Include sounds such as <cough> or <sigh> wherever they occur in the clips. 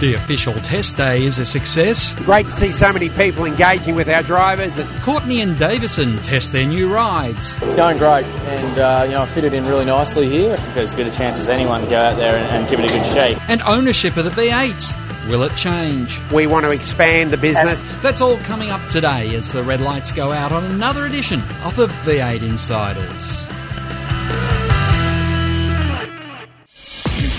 The official test day is a success. Great to see so many people engaging with our drivers. Courtney and Davison test their new rides. It's going great, and uh, you know I fitted in really nicely here. Got as good a chance as anyone to go out there and, and give it a good shake. And ownership of the V8s. Will it change? We want to expand the business. That's all coming up today as the red lights go out on another edition of the V8 Insiders.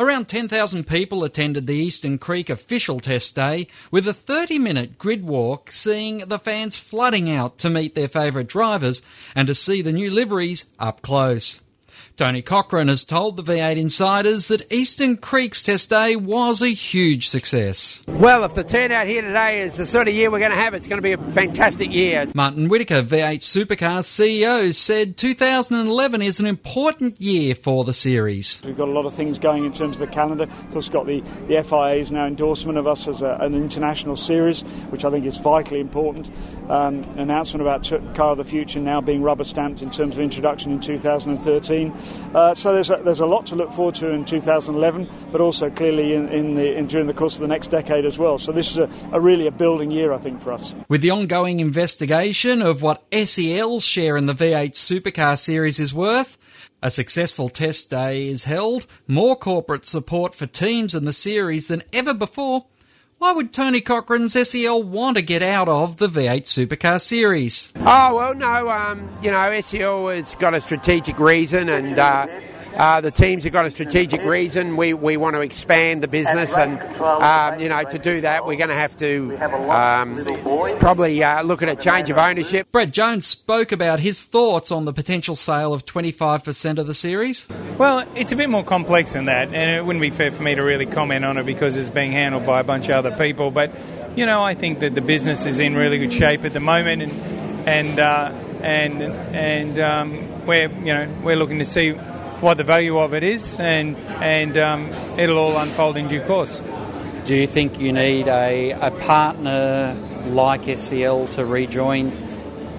Around 10,000 people attended the Eastern Creek official test day with a 30 minute grid walk, seeing the fans flooding out to meet their favourite drivers and to see the new liveries up close. Tony Cochrane has told the V8 Insiders that Eastern Creek's test day was a huge success. Well, if the turnout here today is the sort of year we're going to have, it's going to be a fantastic year. Martin Whitaker, V8 Supercars CEO, said 2011 is an important year for the series. We've got a lot of things going in terms of the calendar. Of course, got the, the FIA's now endorsement of us as a, an international series, which I think is vitally important. Um, announcement about t- Car of the Future now being rubber stamped in terms of introduction in 2013. Uh, so there's a, there's a lot to look forward to in 2011, but also clearly in, in the in, during the course of the next decade as well. So this is a, a really a building year, I think, for us. With the ongoing investigation of what SEL's share in the V8 Supercar series is worth, a successful test day is held, more corporate support for teams in the series than ever before. Why would Tony Cochrane's SEL want to get out of the V8 Supercar series? Oh, well, no, um, you know, SEL has got a strategic reason and. Uh, uh, the teams have got a strategic reason. We, we want to expand the business, and um, you know to do that, we're going to have to um, probably uh, look at a change of ownership. Brad Jones spoke about his thoughts on the potential sale of 25% of the series. Well, it's a bit more complex than that, and it wouldn't be fair for me to really comment on it because it's being handled by a bunch of other people. But you know, I think that the business is in really good shape at the moment, and and uh, and and um, we're you know we're looking to see what the value of it is, and and um, it'll all unfold in due course. Do you think you need a, a partner like SEL to rejoin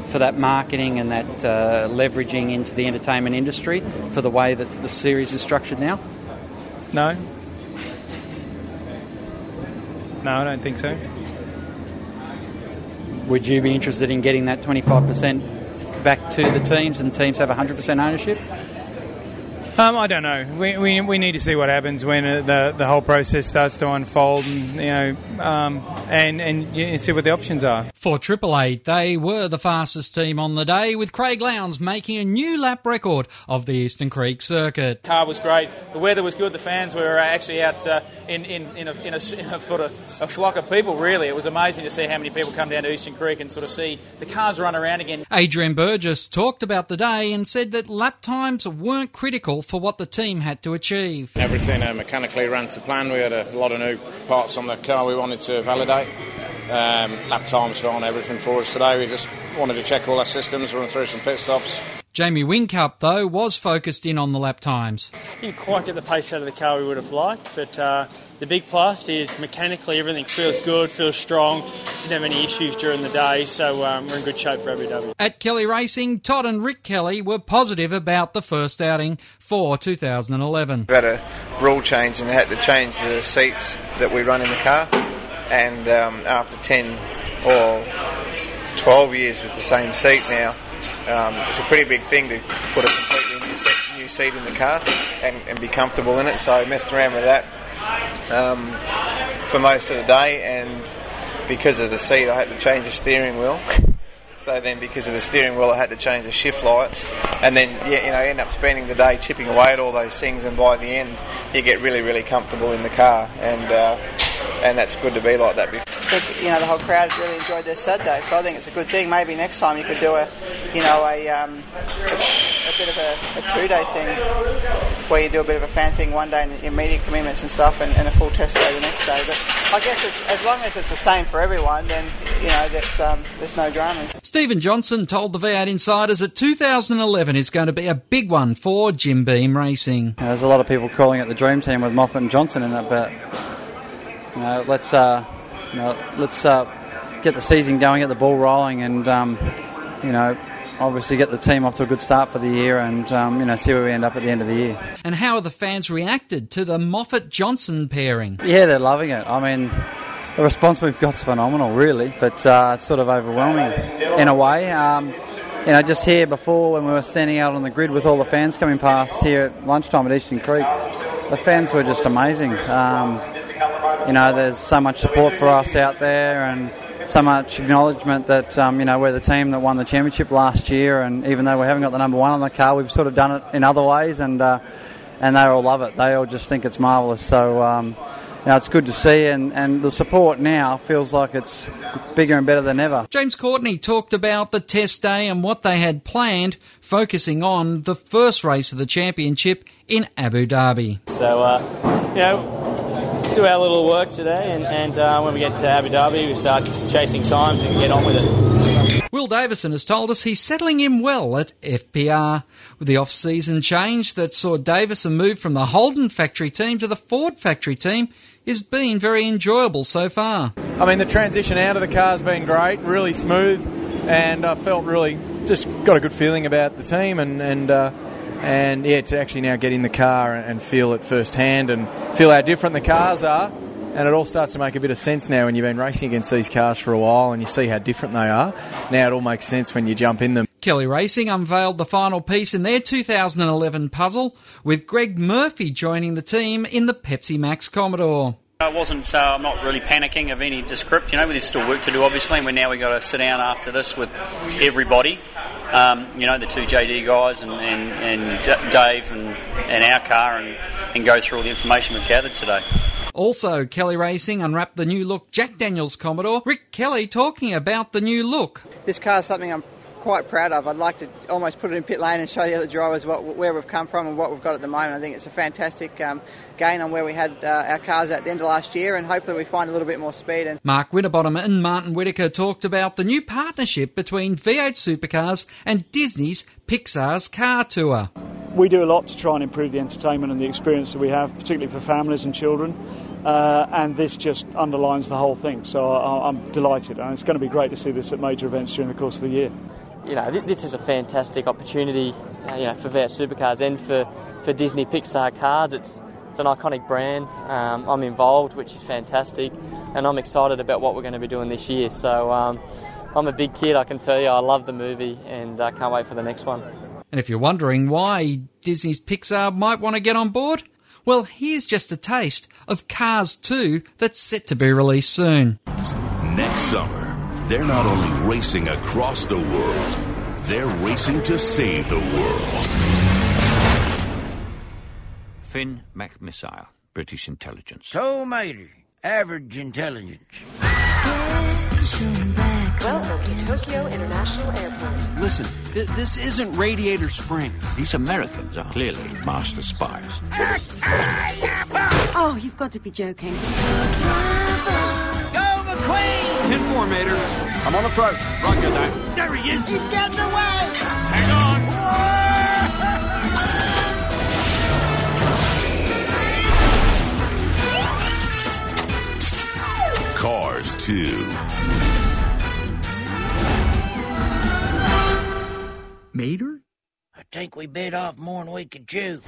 for that marketing and that uh, leveraging into the entertainment industry for the way that the series is structured now? No. No, I don't think so. Would you be interested in getting that 25% back to the teams and teams have 100% ownership? Um, I don't know. We, we, we need to see what happens when uh, the the whole process starts to unfold, and you know, um, and and you see what the options are. For Triple Eight, they were the fastest team on the day, with Craig Lowndes making a new lap record of the Eastern Creek circuit. The Car was great. The weather was good. The fans were actually out uh, in in in a, in a, in a sort of a flock of people. Really, it was amazing to see how many people come down to Eastern Creek and sort of see the cars run around again. Adrian Burgess talked about the day and said that lap times weren't critical for what the team had to achieve. Everything uh, mechanically ran to plan. We had a lot of new parts on the car we wanted to validate. Um, lap times were on everything for us today. We just wanted to check all our systems, run through some pit stops. Jamie Whincup, though, was focused in on the lap times. Didn't quite get the pace out of the car we would have liked, but uh, the big plus is mechanically everything feels good, feels strong. Didn't have any issues during the day, so um, we're in good shape for Abu Dhabi. At Kelly Racing, Todd and Rick Kelly were positive about the first outing for 2011. We had a rule change and had to change the seats that we run in the car, and um, after 10 or 12 years with the same seat now, um, it's a pretty big thing to put a completely new seat, new seat in the car and, and, be comfortable in it. So I messed around with that um, for most of the day, and because of the seat, I had to change the steering wheel. <laughs> so then because of the steering wheel. I had to change the shift lights, and then yeah, you know, end up spending the day chipping away at all those things, and by the end, you get really, really comfortable in the car, and uh, and that's good to be like that. Before. I think you know the whole crowd really enjoyed their Saturday, so I think it's a good thing. Maybe next time you could do a, you know, a um, a, a bit of a, a two-day thing where you do a bit of a fan thing one day and immediate commitments and stuff, and, and a full test day the next day. But I guess it's, as long as it's the same for everyone, then you know that's um, there's no dramas. Steven Johnson told the V8 Insiders that 2011 is going to be a big one for Jim Beam Racing. You know, there's a lot of people calling it the dream team with Moffat and Johnson in it, but you know, let's uh, you know, let's uh, get the season going, get the ball rolling, and um, you know, obviously get the team off to a good start for the year, and um, you know, see where we end up at the end of the year. And how have the fans reacted to the Moffat Johnson pairing? Yeah, they're loving it. I mean, the response we've got's phenomenal, really, but uh, it's sort of overwhelming in a way. Um, you know, just here before when we were standing out on the grid with all the fans coming past here at lunchtime at Eastern Creek, the fans were just amazing. Um, you know, there's so much support for us out there and so much acknowledgement that, um, you know, we're the team that won the championship last year and even though we haven't got the number one on the car, we've sort of done it in other ways and, uh, and they all love it. They all just think it's marvellous. So, um, you know, it's good to see, and, and the support now feels like it's bigger and better than ever. James Courtney talked about the test day and what they had planned, focusing on the first race of the championship in Abu Dhabi. So, uh, you know, do our little work today, and, and uh, when we get to Abu Dhabi, we start chasing times and get on with it. Will Davison has told us he's settling in well at FPR. With the off-season change that saw Davison move from the Holden factory team to the Ford factory team has been very enjoyable so far. I mean, the transition out of the car's been great, really smooth, and I felt really just got a good feeling about the team and and uh, and yeah, to actually now get in the car and feel it firsthand and feel how different the cars are. And it all starts to make a bit of sense now when you've been racing against these cars for a while and you see how different they are. Now it all makes sense when you jump in them. Kelly Racing unveiled the final piece in their 2011 puzzle, with Greg Murphy joining the team in the Pepsi Max Commodore. I wasn't. Uh, I'm not really panicking of any descript. You know, there's still work to do, obviously, and we now we got to sit down after this with everybody. Um, you know, the two JD guys and, and, and D- Dave and, and our car, and, and go through all the information we've gathered today. Also, Kelly Racing unwrapped the new look Jack Daniels Commodore. Rick Kelly talking about the new look. This car is something I'm quite proud of. I'd like to almost put it in pit lane and show the other drivers what, where we've come from and what we've got at the moment. I think it's a fantastic um, gain on where we had uh, our cars at the end of last year, and hopefully we find a little bit more speed. And Mark Winterbottom and Martin Whitaker talked about the new partnership between V8 Supercars and Disney's Pixar's Car Tour. We do a lot to try and improve the entertainment and the experience that we have, particularly for families and children. Uh, and this just underlines the whole thing. So I, I'm delighted, and it's going to be great to see this at major events during the course of the year you know, this is a fantastic opportunity, uh, you know, for V8 Supercars and for, for Disney Pixar cars. It's it's an iconic brand. Um, I'm involved, which is fantastic, and I'm excited about what we're going to be doing this year. So um, I'm a big kid, I can tell you. I love the movie, and I can't wait for the next one. And if you're wondering why Disney's Pixar might want to get on board, well, here's just a taste of Cars 2 that's set to be released soon. Next summer. They're not only racing across the world, they're racing to save the world. Finn McMissile, British intelligence. Tow Mater, average intelligence. Welcome to Tokyo International Airport. Listen, th- this isn't Radiator Springs. These Americans are clearly master spies. Oh, you've got to be joking. Go, McQueen! 10 4, Mater. I'm on approach. Roger that. There he is! He's getting away! Hang on! <laughs> Cars 2. Mater? I think we bit off more than we could chew.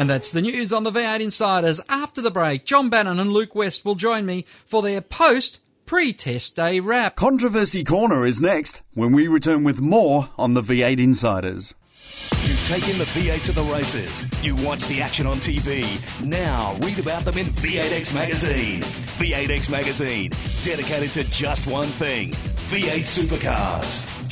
And that's the news on the V8 Insiders. After the break, John Bannon and Luke West will join me for their post pre test day wrap. Controversy Corner is next when we return with more on the V8 Insiders. You've taken the V8 to the races. You watch the action on TV. Now read about them in V8X Magazine. V8X Magazine, dedicated to just one thing V8 Supercars.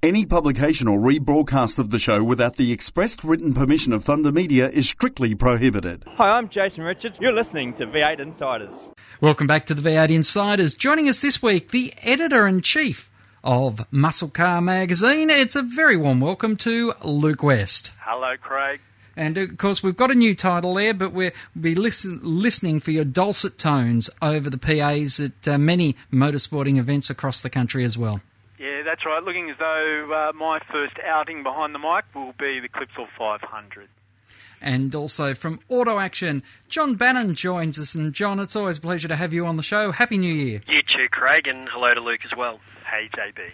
Any publication or rebroadcast of the show without the expressed written permission of Thunder Media is strictly prohibited. Hi, I'm Jason Richards. You're listening to V8 Insiders. Welcome back to the V8 Insiders. Joining us this week, the editor in chief of Muscle Car Magazine. It's a very warm welcome to Luke West. Hello, Craig. And of course, we've got a new title there, but we'll be listen, listening for your dulcet tones over the PAs at uh, many motorsporting events across the country as well. Yeah, that's right. Looking as though uh, my first outing behind the mic will be the Clipsal 500. And also from Auto Action, John Bannon joins us. And John, it's always a pleasure to have you on the show. Happy New Year. You too, Craig, and hello to Luke as well. Hey, JB.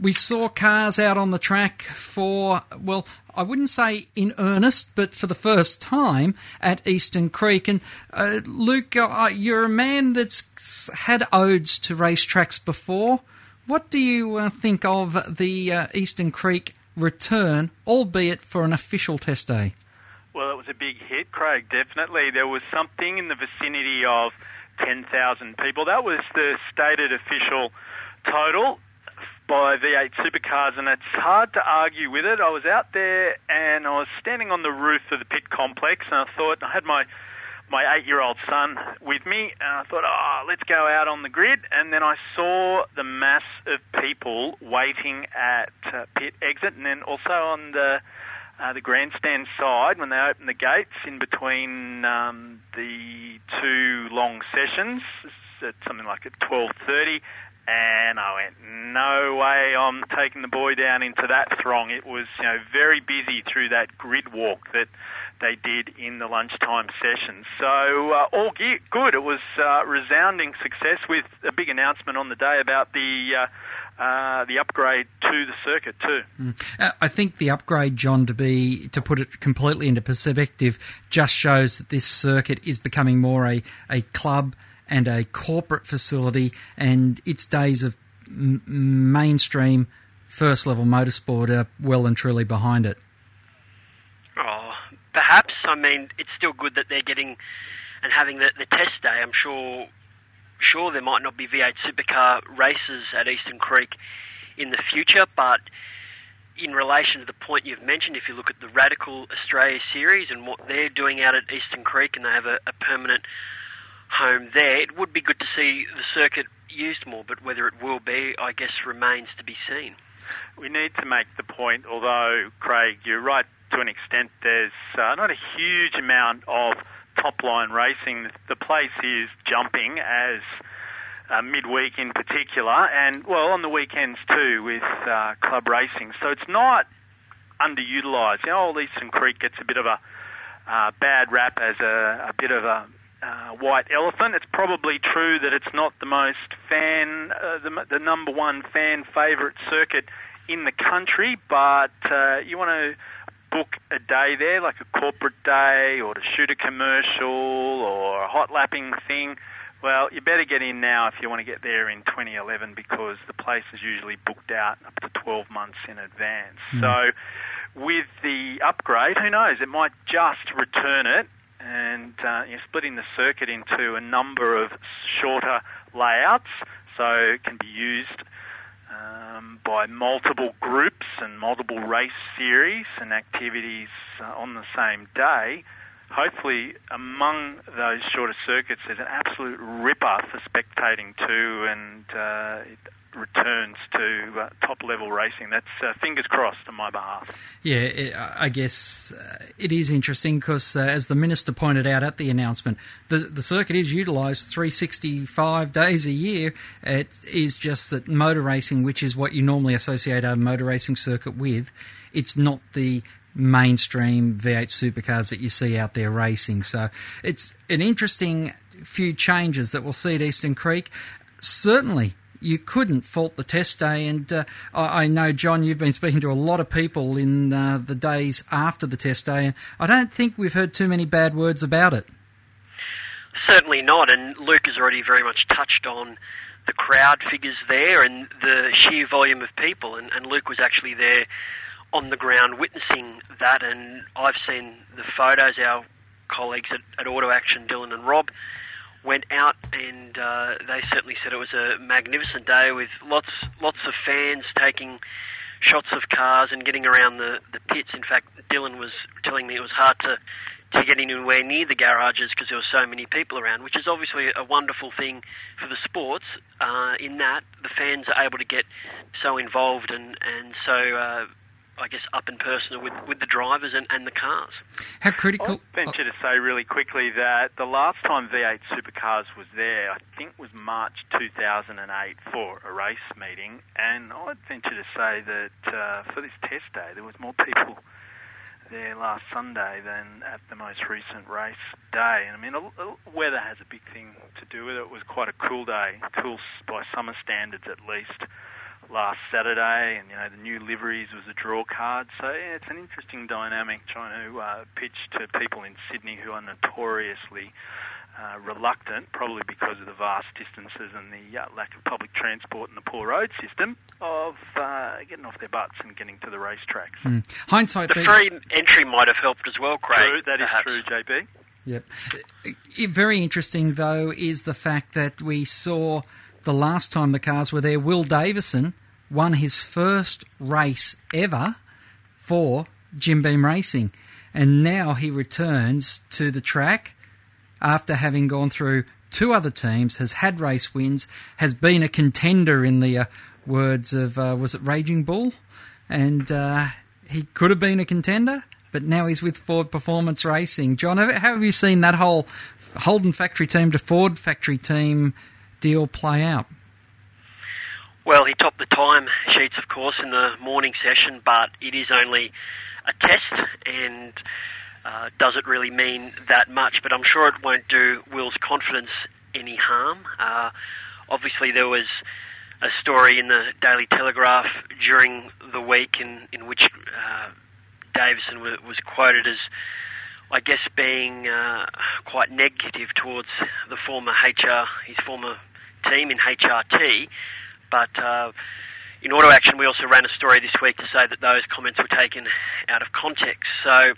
We saw cars out on the track for, well, I wouldn't say in earnest, but for the first time at Eastern Creek. And uh, Luke, uh, you're a man that's had odes to racetracks before. What do you uh, think of the uh, Eastern Creek return, albeit for an official test day? Well, it was a big hit, Craig, definitely. There was something in the vicinity of 10,000 people. That was the stated official total by V8 Supercars, and it's hard to argue with it. I was out there and I was standing on the roof of the pit complex, and I thought I had my my eight-year-old son with me, and I thought, oh, let's go out on the grid. And then I saw the mass of people waiting at uh, pit exit, and then also on the uh, the grandstand side when they opened the gates in between um, the two long sessions at something like at 12:30 and I went, no way, I'm taking the boy down into that throng. It was, you know, very busy through that grid walk that they did in the lunchtime session. So uh, all good. It was uh, resounding success with a big announcement on the day about the. Uh, uh, the upgrade to the circuit too. Mm. Uh, I think the upgrade, John, to be to put it completely into perspective, just shows that this circuit is becoming more a, a club and a corporate facility, and its days of m- mainstream first level motorsport are well and truly behind it. Perhaps. I mean, it's still good that they're getting and having the, the test day. I'm sure, sure there might not be V8 supercar races at Eastern Creek in the future, but in relation to the point you've mentioned, if you look at the Radical Australia series and what they're doing out at Eastern Creek, and they have a, a permanent home there, it would be good to see the circuit used more, but whether it will be, I guess, remains to be seen. We need to make the point, although, Craig, you're right to an extent, there's uh, not a huge amount of top line racing. The place is jumping as. Uh, midweek in particular, and well on the weekends too with uh, club racing. So it's not underutilised. You know, Old Eastern Creek gets a bit of a uh, bad rap as a, a bit of a uh, white elephant. It's probably true that it's not the most fan, uh, the, the number one fan favourite circuit in the country, but uh, you want to book a day there, like a corporate day, or to shoot a commercial or a hot lapping thing. Well, you better get in now if you want to get there in 2011 because the place is usually booked out up to 12 months in advance. Mm. So, with the upgrade, who knows? It might just return it and uh, you're splitting the circuit into a number of shorter layouts, so it can be used um, by multiple groups and multiple race series and activities uh, on the same day. Hopefully, among those shorter circuits, there's an absolute ripper for spectating too, and uh, it returns to uh, top level racing. That's uh, fingers crossed on my behalf. Yeah, it, I guess uh, it is interesting because, uh, as the minister pointed out at the announcement, the the circuit is utilised 365 days a year. It is just that motor racing, which is what you normally associate a motor racing circuit with, it's not the mainstream V8 supercars that you see out there racing. So it's an interesting few changes that we'll see at Eastern Creek. Certainly you couldn't fault the test day. And uh, I, I know, John, you've been speaking to a lot of people in uh, the days after the test day, and I don't think we've heard too many bad words about it. Certainly not, and Luke has already very much touched on the crowd figures there and the sheer volume of people, and, and Luke was actually there on the ground witnessing that, and I've seen the photos. Our colleagues at, at Auto Action, Dylan and Rob, went out, and uh, they certainly said it was a magnificent day with lots lots of fans taking shots of cars and getting around the, the pits. In fact, Dylan was telling me it was hard to to get anywhere near the garages because there were so many people around, which is obviously a wonderful thing for the sports. Uh, in that the fans are able to get so involved and and so. Uh, I guess up and personal with, with the drivers and, and the cars. How critical? I venture to say really quickly that the last time V8 Supercars was there, I think was March 2008 for a race meeting, and I'd venture to say that uh, for this test day there was more people there last Sunday than at the most recent race day. And I mean, a, a, weather has a big thing to do with it. It was quite a cool day, cool by summer standards at least, last Saturday. And you know, the new liveries was a draw card. So yeah, it's an interesting dynamic trying to uh, pitch to people in Sydney who are notoriously uh, reluctant, probably because of the vast distances and the uh, lack of public transport and the poor road system, of uh, getting off their butts and getting to the racetracks. Mm. Hindsight. The free entry might have helped as well, Craig. True, that is perhaps. true, JB. Yep. It- very interesting, though, is the fact that we saw the last time the cars were there, Will Davison won his first race ever for Jim Beam Racing. And now he returns to the track after having gone through two other teams, has had race wins, has been a contender in the uh, words of, uh, was it Raging Bull? And uh, he could have been a contender, but now he's with Ford Performance Racing. John, how have you seen that whole Holden factory team to Ford factory team deal play out? Well, he topped the time sheets, of course, in the morning session, but it is only a test, and uh, does it really mean that much? But I'm sure it won't do Will's confidence any harm. Uh, obviously, there was a story in the Daily Telegraph during the week in, in which uh, Davison was, was quoted as, I guess, being uh, quite negative towards the former HR, his former team in HRT. But uh, in Auto Action, we also ran a story this week to say that those comments were taken out of context. So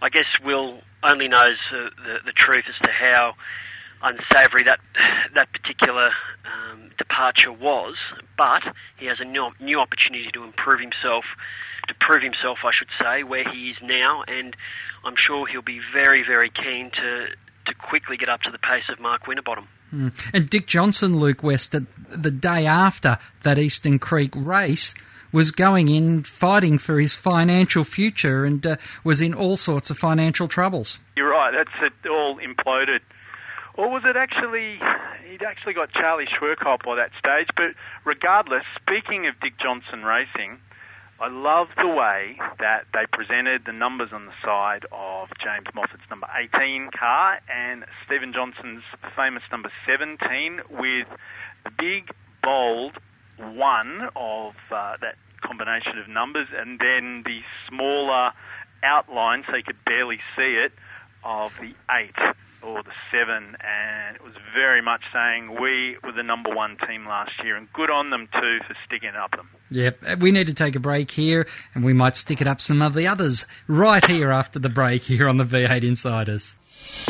I guess Will only knows uh, the, the truth as to how unsavoury that that particular um, departure was. But he has a new, new opportunity to improve himself, to prove himself, I should say, where he is now, and I'm sure he'll be very, very keen to to quickly get up to the pace of Mark Winterbottom. Mm. And Dick Johnson, Luke West, the day after that Eastern Creek race, was going in fighting for his financial future and uh, was in all sorts of financial troubles. You're right. That's it all imploded. Or was it actually? He'd actually got Charlie Schwerkolt by that stage. But regardless, speaking of Dick Johnson Racing, I love the way that they presented the numbers on the side of James Moffat's number 18 car and Steven Johnson's famous number 17 with the big, bold one of uh, that combination of numbers and then the smaller outline so you could barely see it of the 8 or the 7 and it was very much saying we were the number one team last year and good on them too for sticking up them. Yep, uh, we need to take a break here, and we might stick it up some of the others right here after the break here on the V8 Insiders.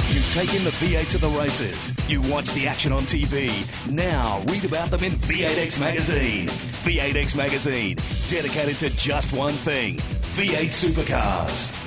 You've taken the V8 to the races. You watch the action on TV. Now read about them in V8X Magazine. V8X Magazine, dedicated to just one thing V8 supercars.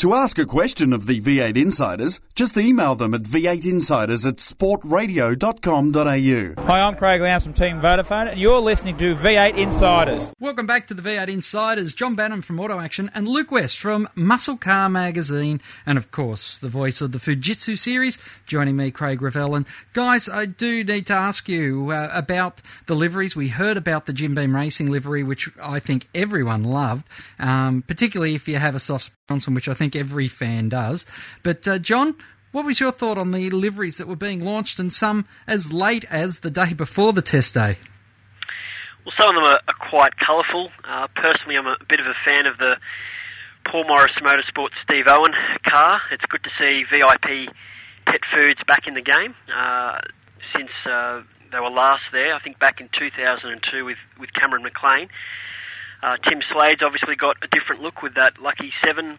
To ask a question of the V8 Insiders, just email them at v8insiders at sportradio.com.au. Hi, I'm Craig Lowndes from Team Vodafone, and you're listening to V8 Insiders. Welcome back to the V8 Insiders. John Bannon from Auto Action and Luke West from Muscle Car Magazine, and of course, the voice of the Fujitsu series, joining me, Craig Revell. And guys, I do need to ask you uh, about the liveries. We heard about the Jim Beam Racing livery, which I think everyone loved, um, particularly if you have a soft sponsor, which I think every fan does. But uh, John, what was your thought on the liveries that were being launched, and some as late as the day before the test day? Well, some of them are, are quite colourful. Uh, personally, I'm a bit of a fan of the Paul Morris Motorsport Steve Owen car. It's good to see VIP pet foods back in the game uh, since uh, they were last there. I think back in 2002 with with Cameron McLean. Uh, Tim Slade's obviously got a different look with that Lucky Seven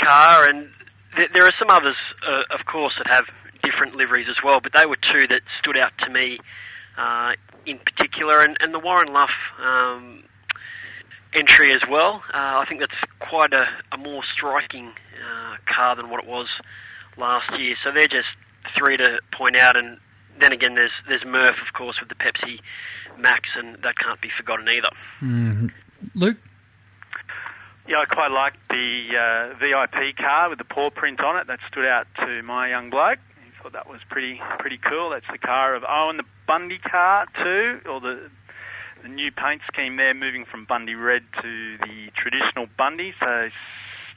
car, and th- there are some others, uh, of course, that have different liveries as well. But they were two that stood out to me uh, in particular, and, and the Warren Luff um, entry as well. Uh, I think that's quite a, a more striking uh, car than what it was last year. So they're just three to point out, and then again, there's there's Murph, of course, with the Pepsi Max, and that can't be forgotten either. Mm. Luke? Yeah, I quite like the uh, VIP car with the paw print on it. That stood out to my young bloke. He thought that was pretty pretty cool. That's the car of Owen, the Bundy car too, or the the new paint scheme there, moving from Bundy red to the traditional Bundy. So it's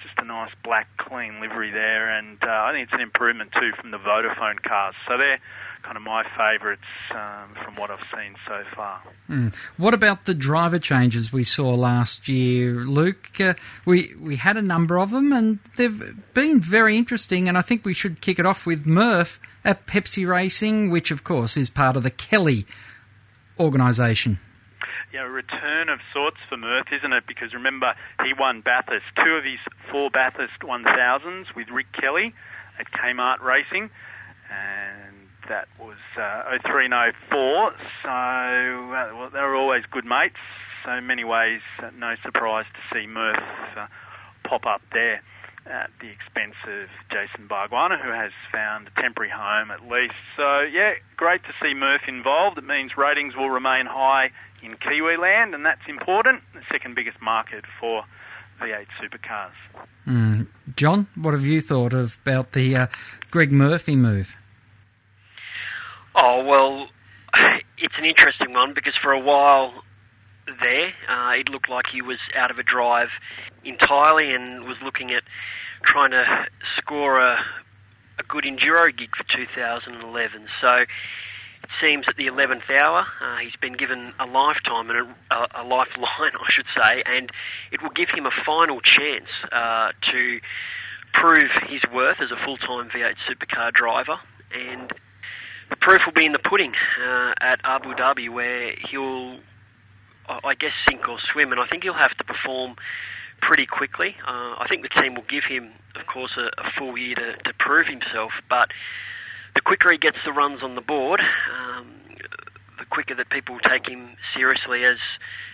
just a nice black, clean livery there, and uh, I think it's an improvement too from the Vodafone cars. So they're kind of my favourites um, from what I've seen so far. Mm. What about the driver changes we saw last year, Luke? Uh, we we had a number of them, and they've been very interesting. And I think we should kick it off with Murph at Pepsi Racing, which of course is part of the Kelly organisation. Yeah, a return of sorts for Murph, isn't it? Because remember, he won Bathurst, two of his four Bathurst 1000s with Rick Kelly at Kmart Racing, and that was uh, 03 and 04. So uh, well, they were always good mates. So in many ways, uh, no surprise to see Murph uh, pop up there at the expense of Jason Bargwanna, who has found a temporary home at least. So yeah, great to see Murph involved. It means ratings will remain high in Kiwiland, and that's important. The second biggest market for V8 supercars. Mm. John, what have you thought of, about the uh, Greg Murphy move? Oh well, <sighs> it's an interesting one because for a while there, uh, it looked like he was out of a drive entirely and was looking at trying to score a, a good enduro gig for 2011. So it seems at the 11th hour, uh, he's been given a lifetime and a, a, lifeline, <laughs> I should say, and it will give him a final chance uh, to prove his worth as a full-time V8 supercar driver. And proof will be in the pudding uh, at Abu Dhabi, where he'll, I guess, sink or swim, and I think he'll have to perform pretty quickly. Uh, I think the team will give him, of course, a, a full year to, to, prove himself, but the quicker he gets the runs on the board, um, the quicker that people take him seriously as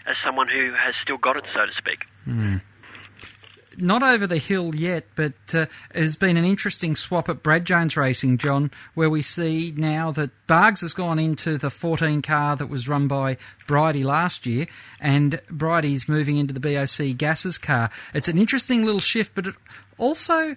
as someone who has still got it, so to speak. Mm not over the hill yet, but uh, has been an interesting swap at Brad Jones Racing, John, where we see now that Bargs has gone into the 14 car that was run by Bridie last year, and Bridie's moving into the BOC Gases car. It's an interesting little shift, but it also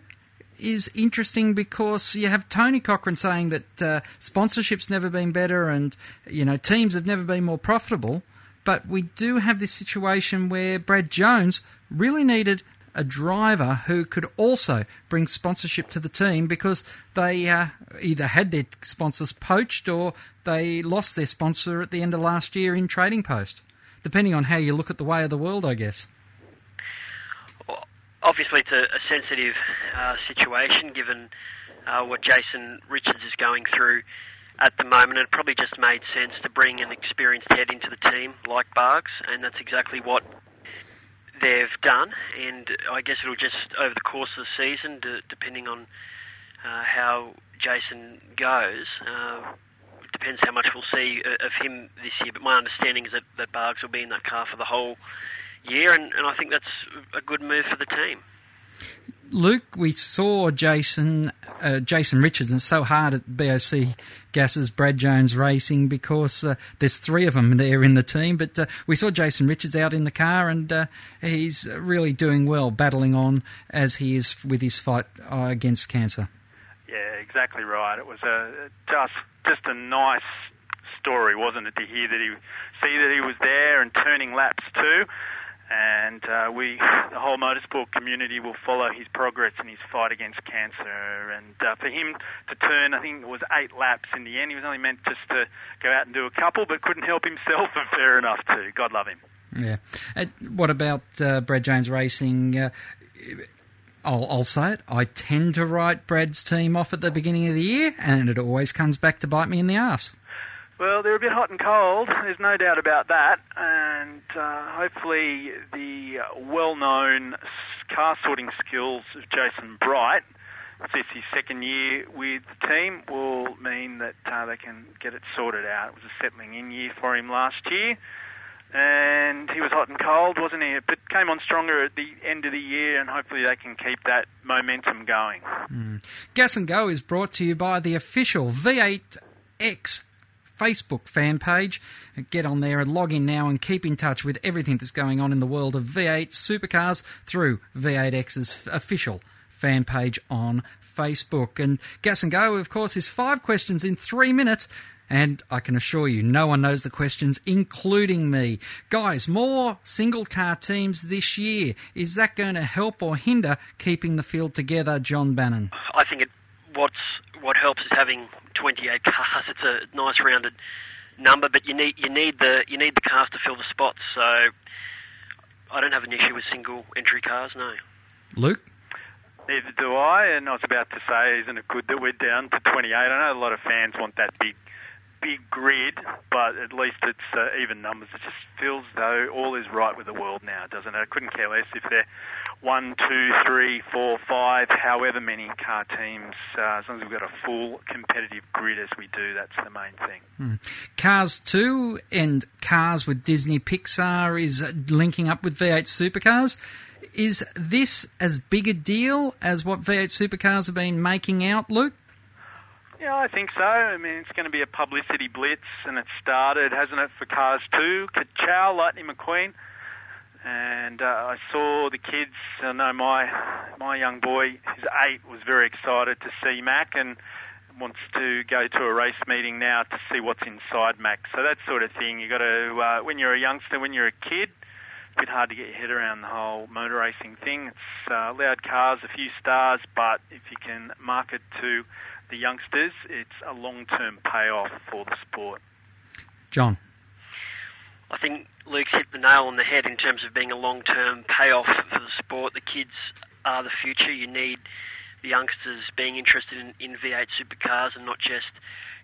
is interesting because you have Tony Cochrane saying that uh, sponsorship's never been better and you know teams have never been more profitable. But we do have this situation where Brad Jones really needed a driver who could also bring sponsorship to the team because they uh, either had their sponsors poached or they lost their sponsor at the end of last year in Trading Post, depending on how you look at the way of the world, I guess. Well, obviously, it's a, a sensitive uh, situation given uh, what Jason Richards is going through at the moment. It probably just made sense to bring an experienced head into the team like Bargs, and that's exactly what they've done, and I guess it'll just over the course of the season, depending on uh, how Jason goes. Uh, depends how much we'll see uh, of him this year. But my understanding is that, that Bargs will be in that car for the whole year, and, and I think that's a good move for the team. Luke, we saw Jason uh, Jason Richards, and it's so hard at BOC Gas's Brad Jones Racing because uh, there's three of them there in the team. But uh, we saw Jason Richards out in the car, and uh, he's really doing well, battling on as he is with his fight uh, against cancer. Yeah, exactly right. It was a just just a nice story, wasn't it, to hear that he see that he was there and turning laps too. And uh, we, the whole motorsport community, will follow his progress in his fight against cancer. And uh, for him to turn, I think it was eight laps in the end. He was only meant just to go out and do a couple, but couldn't help himself, and fair enough too. God love him. Yeah. Uh, what about uh, Brad Jones Racing? Uh, I'll, I'll say it. I tend to write Brad's team off at the beginning of the year, and it always comes back to bite me in the ass. Well, they're a bit hot and cold. There's no doubt about that. And uh, hopefully, the well-known car sorting skills of Jason Bright, this his second year with the team, will mean that uh, they can get it sorted out. It was a settling in year for him last year. And he was hot and cold, wasn't he? But came on stronger at the end of the year, and hopefully they can keep that momentum going. Mm. Gas and Go is brought to you by the official V8X Facebook fan page. Get on there and log in now and keep in touch with everything that's going on in the world of V8 supercars through V8X's official fan page on Facebook. And Gas and Go, of course, is five questions in three minutes. And I can assure you, no one knows the questions, including me. Guys, more single car teams this year. Is that going to help or hinder keeping the field together, John Bannon? I think it, what's what helps is having 28 cars. It's a nice rounded number, but you need you need the you need the cars to fill the spots. So I don't have an issue with single entry cars. No. Luke. Neither do I, and I was about to say, isn't it good that we're down to 28? I know a lot of fans want that big, big grid, but at least it's uh, even numbers. It just feels though all is right with the world now, doesn't it? I couldn't care less if they're one, two, three, four, five, however many car teams, uh, as long as we've got a full competitive grid as we do, that's the main thing. Hmm. Cars 2 and Cars with Disney Pixar is linking up with V8 Supercars. Is this as big a deal as what V8 Supercars have been making out, Luke? Yeah, I think so. I mean, it's going to be a publicity blitz, and it started, hasn't it, for Cars 2? Ka-chow, Lightning McQueen and uh, I saw the kids. I know my my young boy, who's eight, was very excited to see Mac and wants to go to a race meeting now to see what's inside Mac. So that sort of thing. You got to uh, when you're a youngster, when you're a kid. It's a bit hard to get your head around the whole motor racing thing. It's uh, loud cars, a few stars, but if you can market to the youngsters, it's a long-term payoff for the sport. John. I think Luke's hit the nail on the head in terms of being a long term payoff for the sport. The kids are the future. You need the youngsters being interested in, in V8 supercars and not just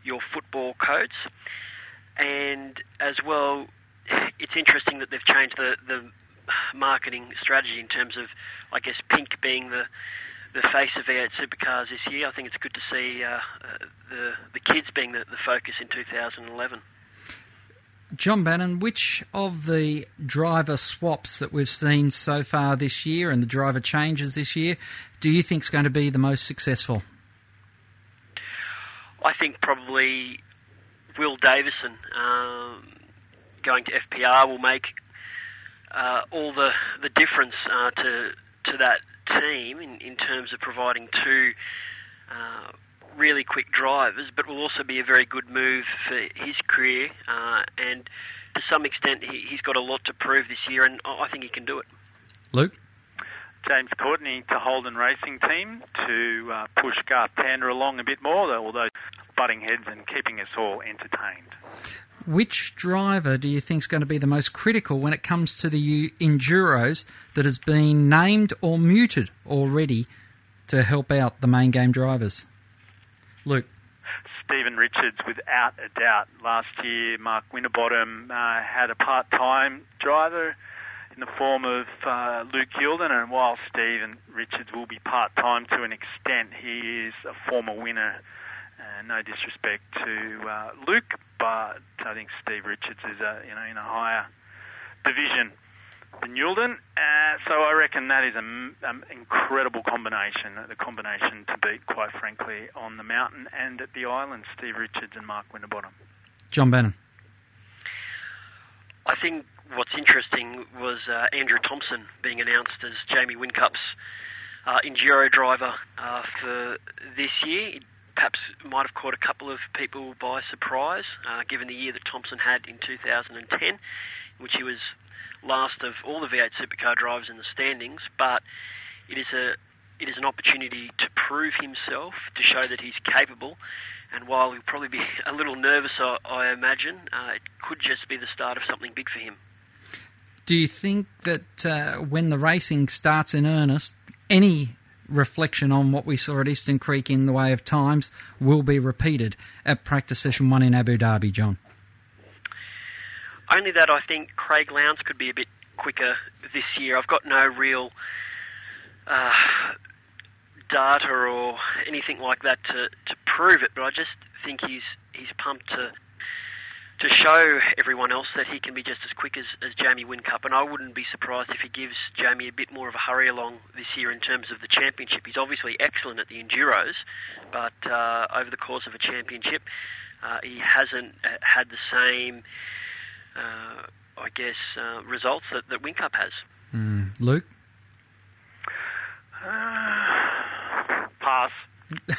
your football coats. And as well, it's interesting that they've changed the, the marketing strategy in terms of, I guess, pink being the the face of V8 supercars this year. I think it's good to see uh, uh, the the kids being the, the focus in 2011. John Bannon, which of the driver swaps that we've seen so far this year and the driver changes this year do you think is going to be the most successful? I think probably Will Davison um, going to FPR will make uh, all the the difference uh, to to that team in, in terms of providing two uh, really quick drivers, but will also be a very good move for his career. Uh, and to some extent, he, has got a lot to prove this year, and I think he can do it. Luke? James Courtney to Holden Racing Team to uh, push Garth Tander along a bit more, all those butting heads and keeping us all entertained. Which driver do you think is going to be the most critical when it comes to the Enduros that has been named or muted already to help out the main game drivers? Luke. Steven Richards, without a doubt. Last year, Mark Winterbottom uh, had a part-time driver in the form of uh, Luke Youlden, and while Steven Richards will be part-time to an extent, he is a former winner. Uh, no disrespect to uh, Luke, but I think Steve Richards is a, you know in a higher division the Newelden. Uh, so I reckon that is an um, incredible combination, the combination to beat, quite frankly, on the mountain and at the island, Steve Richards and Mark Winterbottom. John Bannon. I think what's interesting was uh, Andrew Thompson being announced as Jamie Whincup's uh, Enduro driver uh, for this year. It perhaps might have caught a couple of people by surprise, uh, given the year that Thompson had in 2010, in which he was last of all the V8 supercar drivers in the standings. But it is a it is an opportunity to prove himself, to show that he's capable. And while he'll probably be <laughs> a little nervous, I, I imagine, uh, it could just be the start of something big for him. Do you think that uh, when the racing starts in earnest, any reflection on what we saw at Eastern Creek in the way of times will be repeated at practice session one in Abu Dhabi, John? Only that I think Craig Lowndes could be a bit quicker this year. I've got no real uh, data or anything like that to, to prove it, but I just think he's he's pumped to to show everyone else that he can be just as quick as, as Jamie Whincup. And I wouldn't be surprised if he gives Jamie a bit more of a hurry along this year in terms of the championship. He's obviously excellent at the Enduros, but uh, over the course of a championship, uh, he hasn't uh, had the same, I guess, uh, results that, that Whincup has. Mm. Luke? Pass. <laughs>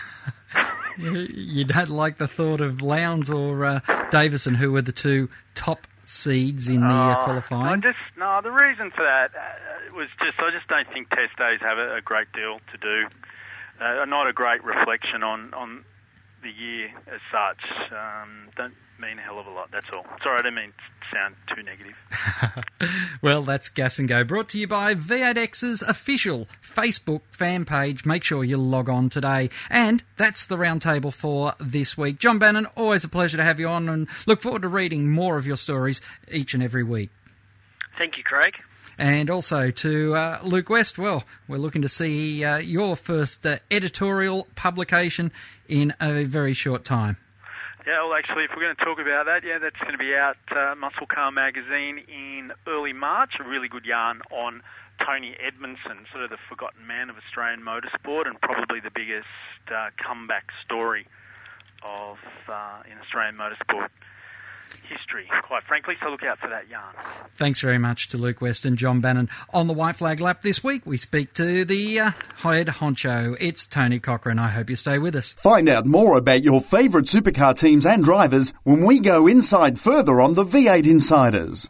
you, you don't like the thought of Lowndes or uh, Davison, who were the two top seeds in the uh, I qualifying. just no. The reason for that uh, was just I just don't think test days have a, a great deal to do. Uh, not a great reflection on on the year as such. Um, don't mean a hell of a lot. That's all. Sorry, I didn't mean to sound too negative. <laughs> Well, that's Gas and Go, brought to you by V8X's official Facebook fan page. Make sure you log on today. And that's the roundtable for this week. John Bannon, always a pleasure to have you on, and look forward to reading more of your stories each and every week. Thank you, Craig. And also to uh, Luke West. Well, we're looking to see uh, your first uh, editorial publication in a very short time. Yeah, well, actually, if we're going to talk about that, yeah, that's going to be out uh, Muscle Car Magazine in early March. A really good yarn on Tony Edmondson, sort of the forgotten man of Australian motorsport, and probably the biggest uh, comeback story of uh, in Australian motorsport history, quite frankly. So look out for that yarn. Thanks very much to Luke West and John Bannon. On the White Flag Lap this week, we speak to the uh, head honcho. It's Tony Cochran. I hope you stay with us. Find out more about your favourite supercar teams and drivers when we go inside further on the V8 Insiders.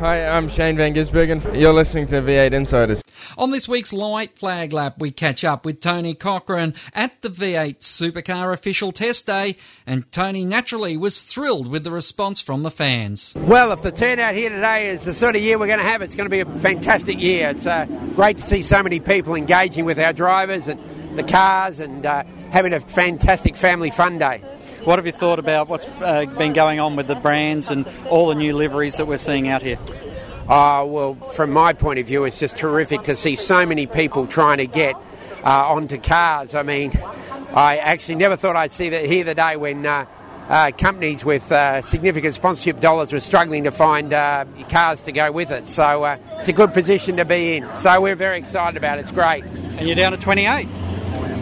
Hi, I'm Shane Van Gisbergen. You're listening to V8 Insiders. On this week's White Flag Lap, we catch up with Tony Cochran at the V8 Supercar official test day, and Tony naturally was thrilled with the response from the fans. Well, if the turnout here today is the sort of year we're going to have, it's going to be a fantastic year. It's uh, great to see so many people engaging with our drivers and the cars and uh, having a fantastic family fun day. What have you thought about what's uh, been going on with the brands and all the new liveries that we're seeing out here? Uh, well, from my point of view, it's just terrific to see so many people trying to get uh, onto cars. I mean, I actually never thought I'd see that here the day when uh, uh, companies with uh, significant sponsorship dollars were struggling to find uh, cars to go with it. So uh, it's a good position to be in. So we're very excited about it. It's great. And you're down to 28.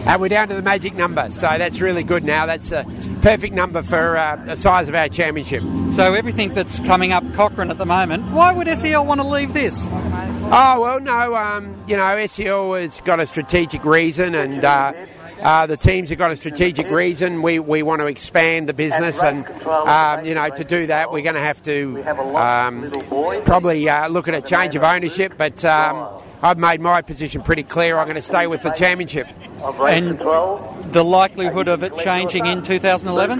And we're down to the magic number, so that's really good now. That's a perfect number for uh, the size of our championship. So everything that's coming up Cochran at the moment, why would SEL want to leave this? Oh well, no. Um, you know, SEL has got a strategic reason, and uh, uh, the teams have got a strategic reason. We we want to expand the business, and um, you know, to do that, we're going to have to um, probably uh, look at a change of ownership. But um, I've made my position pretty clear. I'm going to stay with the championship. And the likelihood of it changing in 2011?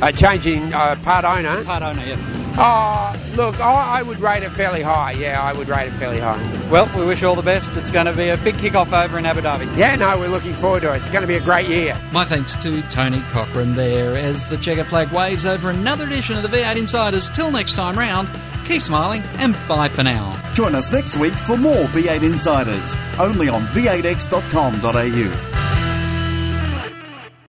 Uh, changing uh, part owner. Part owner, yeah. Oh, look, I, I would rate it fairly high. Yeah, I would rate it fairly high. Well, we wish you all the best. It's going to be a big kick-off over in Abu Dhabi. Yeah, no, we're looking forward to it. It's going to be a great year. My thanks to Tony Cochran there as the checker flag waves over another edition of the V8 Insiders. Till next time round, keep smiling and bye for now. Join us next week for more V8 Insiders, only on v8x.com.au.